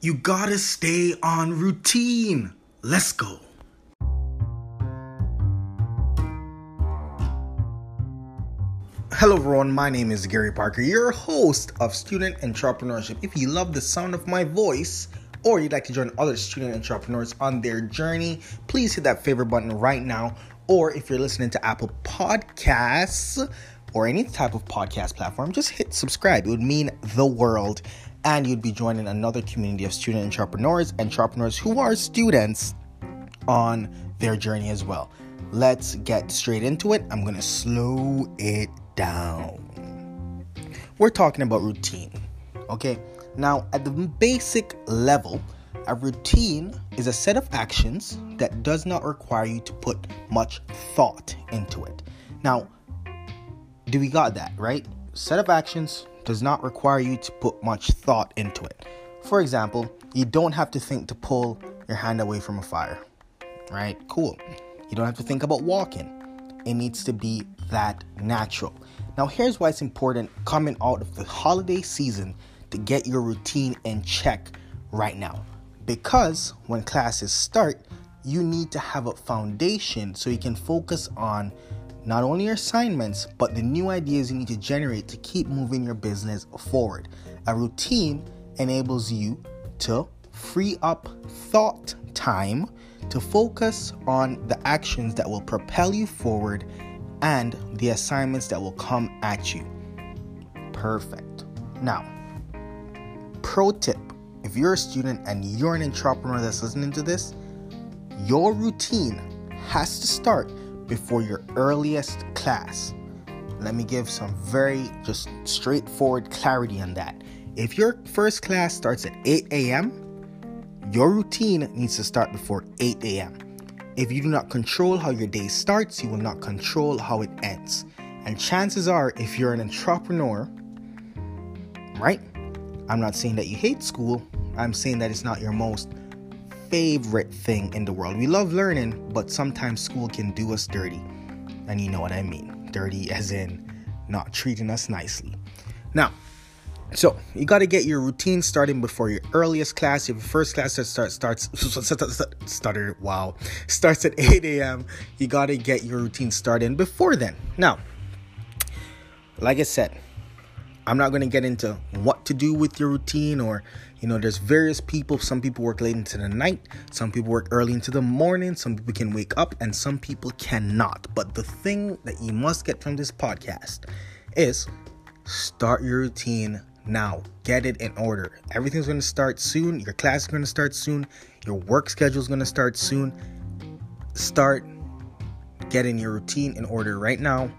You gotta stay on routine. Let's go. Hello, everyone. My name is Gary Parker, your host of Student Entrepreneurship. If you love the sound of my voice, or you'd like to join other student entrepreneurs on their journey, please hit that favorite button right now. Or if you're listening to Apple Podcasts or any type of podcast platform, just hit subscribe. It would mean the world. And you'd be joining another community of student entrepreneurs, and entrepreneurs who are students on their journey as well. Let's get straight into it. I'm going to slow it down. We're talking about routine, okay? Now, at the basic level, a routine is a set of actions that does not require you to put much thought into it. Now, do we got that, right? Set of actions does not require you to put much thought into it. For example, you don't have to think to pull your hand away from a fire, right? Cool. You don't have to think about walking. It needs to be that natural. Now, here's why it's important coming out of the holiday season to get your routine in check right now. Because when classes start, you need to have a foundation so you can focus on not only your assignments, but the new ideas you need to generate to keep moving your business forward. A routine enables you to free up thought time to focus on the actions that will propel you forward and the assignments that will come at you. Perfect. Now, pro tip if you're a student and you're an entrepreneur that's listening to this, your routine has to start before your earliest class. Let me give some very just straightforward clarity on that. If your first class starts at 8 a.m., your routine needs to start before 8 a.m. If you do not control how your day starts, you will not control how it ends. And chances are, if you're an entrepreneur, right? I'm not saying that you hate school, I'm saying that it's not your most favorite thing in the world. We love learning, but sometimes school can do us dirty. And you know what I mean dirty as in not treating us nicely. Now, so you got to get your routine starting before your earliest class. Your first class that starts starts stutter wow starts at 8 a.m. You got to get your routine started before then. Now, like I said, I'm not going to get into what to do with your routine or, you know, there's various people. Some people work late into the night, some people work early into the morning, some people can wake up, and some people cannot. But the thing that you must get from this podcast is start your routine now. Get it in order. Everything's going to start soon. Your class is going to start soon. Your work schedule is going to start soon. Start getting your routine in order right now.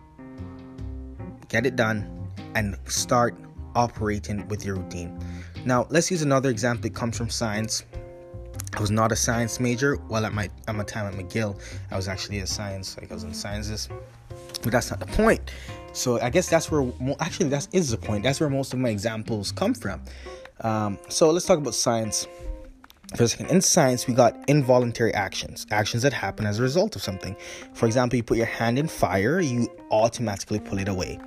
Get it done and start operating with your routine. Now, let's use another example. It comes from science. I was not a science major. Well, at my at my time at McGill, I was actually a science, like I was in sciences. But that's not the point. So I guess that's where actually that is the point. That's where most of my examples come from. Um, so let's talk about science. For a second, in science, we got involuntary actions, actions that happen as a result of something. For example, you put your hand in fire, you automatically pull it away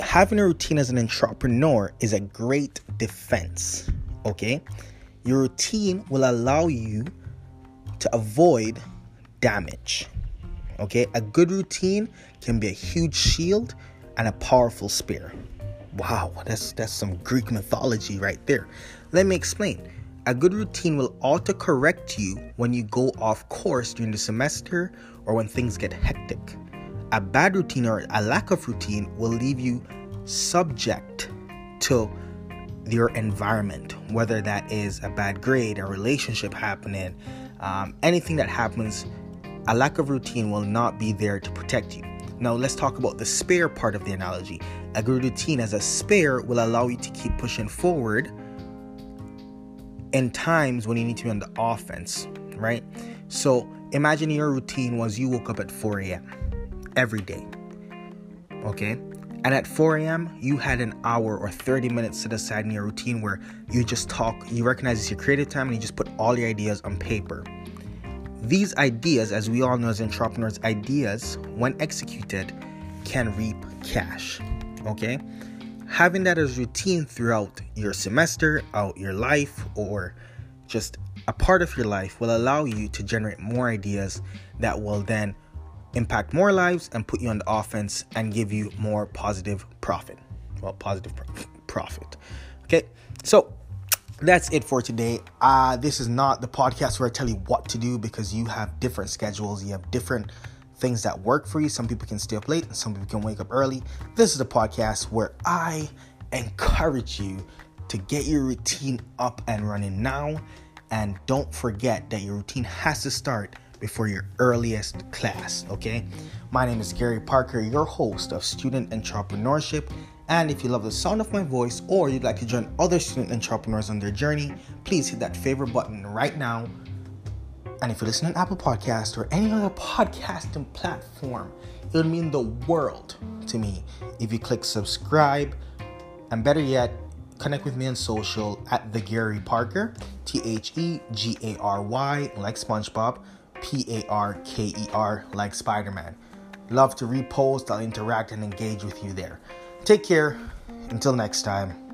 having a routine as an entrepreneur is a great defense. Okay, your routine will allow you to avoid damage. Okay, a good routine can be a huge shield and a powerful spear. Wow, that's that's some Greek mythology right there. Let me explain. A good routine will auto correct you when you go off course during the semester or when things get hectic. A bad routine or a lack of routine will leave you subject to your environment, whether that is a bad grade, a relationship happening, um, anything that happens, a lack of routine will not be there to protect you. Now, let's talk about the spare part of the analogy. A good routine as a spare will allow you to keep pushing forward in times when you need to be on the offense, right? So, imagine your routine was you woke up at 4 a.m. every day. Okay? And at 4 a.m., you had an hour or 30 minutes set aside in your routine where you just talk, you recognize it's your creative time, and you just put all your ideas on paper. These ideas, as we all know as entrepreneurs, ideas, when executed, can reap cash. Okay? having that as routine throughout your semester, out your life, or just a part of your life will allow you to generate more ideas that will then impact more lives and put you on the offense and give you more positive profit. Well, positive pro- profit. Okay, so that's it for today. Uh, this is not the podcast where I tell you what to do because you have different schedules, you have different things that work for you. Some people can stay up late and some people can wake up early. This is a podcast where I encourage you to get your routine up and running now. And don't forget that your routine has to start before your earliest class, okay? My name is Gary Parker, your host of Student Entrepreneurship. And if you love the sound of my voice or you'd like to join other student entrepreneurs on their journey, please hit that favorite button right now. And if you listen on Apple Podcast or any other podcasting platform, it would mean the world to me if you click subscribe. And better yet, connect with me on social at the Gary Parker, T H E G A R Y, like SpongeBob. P A R K E R, like Spider Man. Love to repost, I'll interact and engage with you there. Take care. Until next time.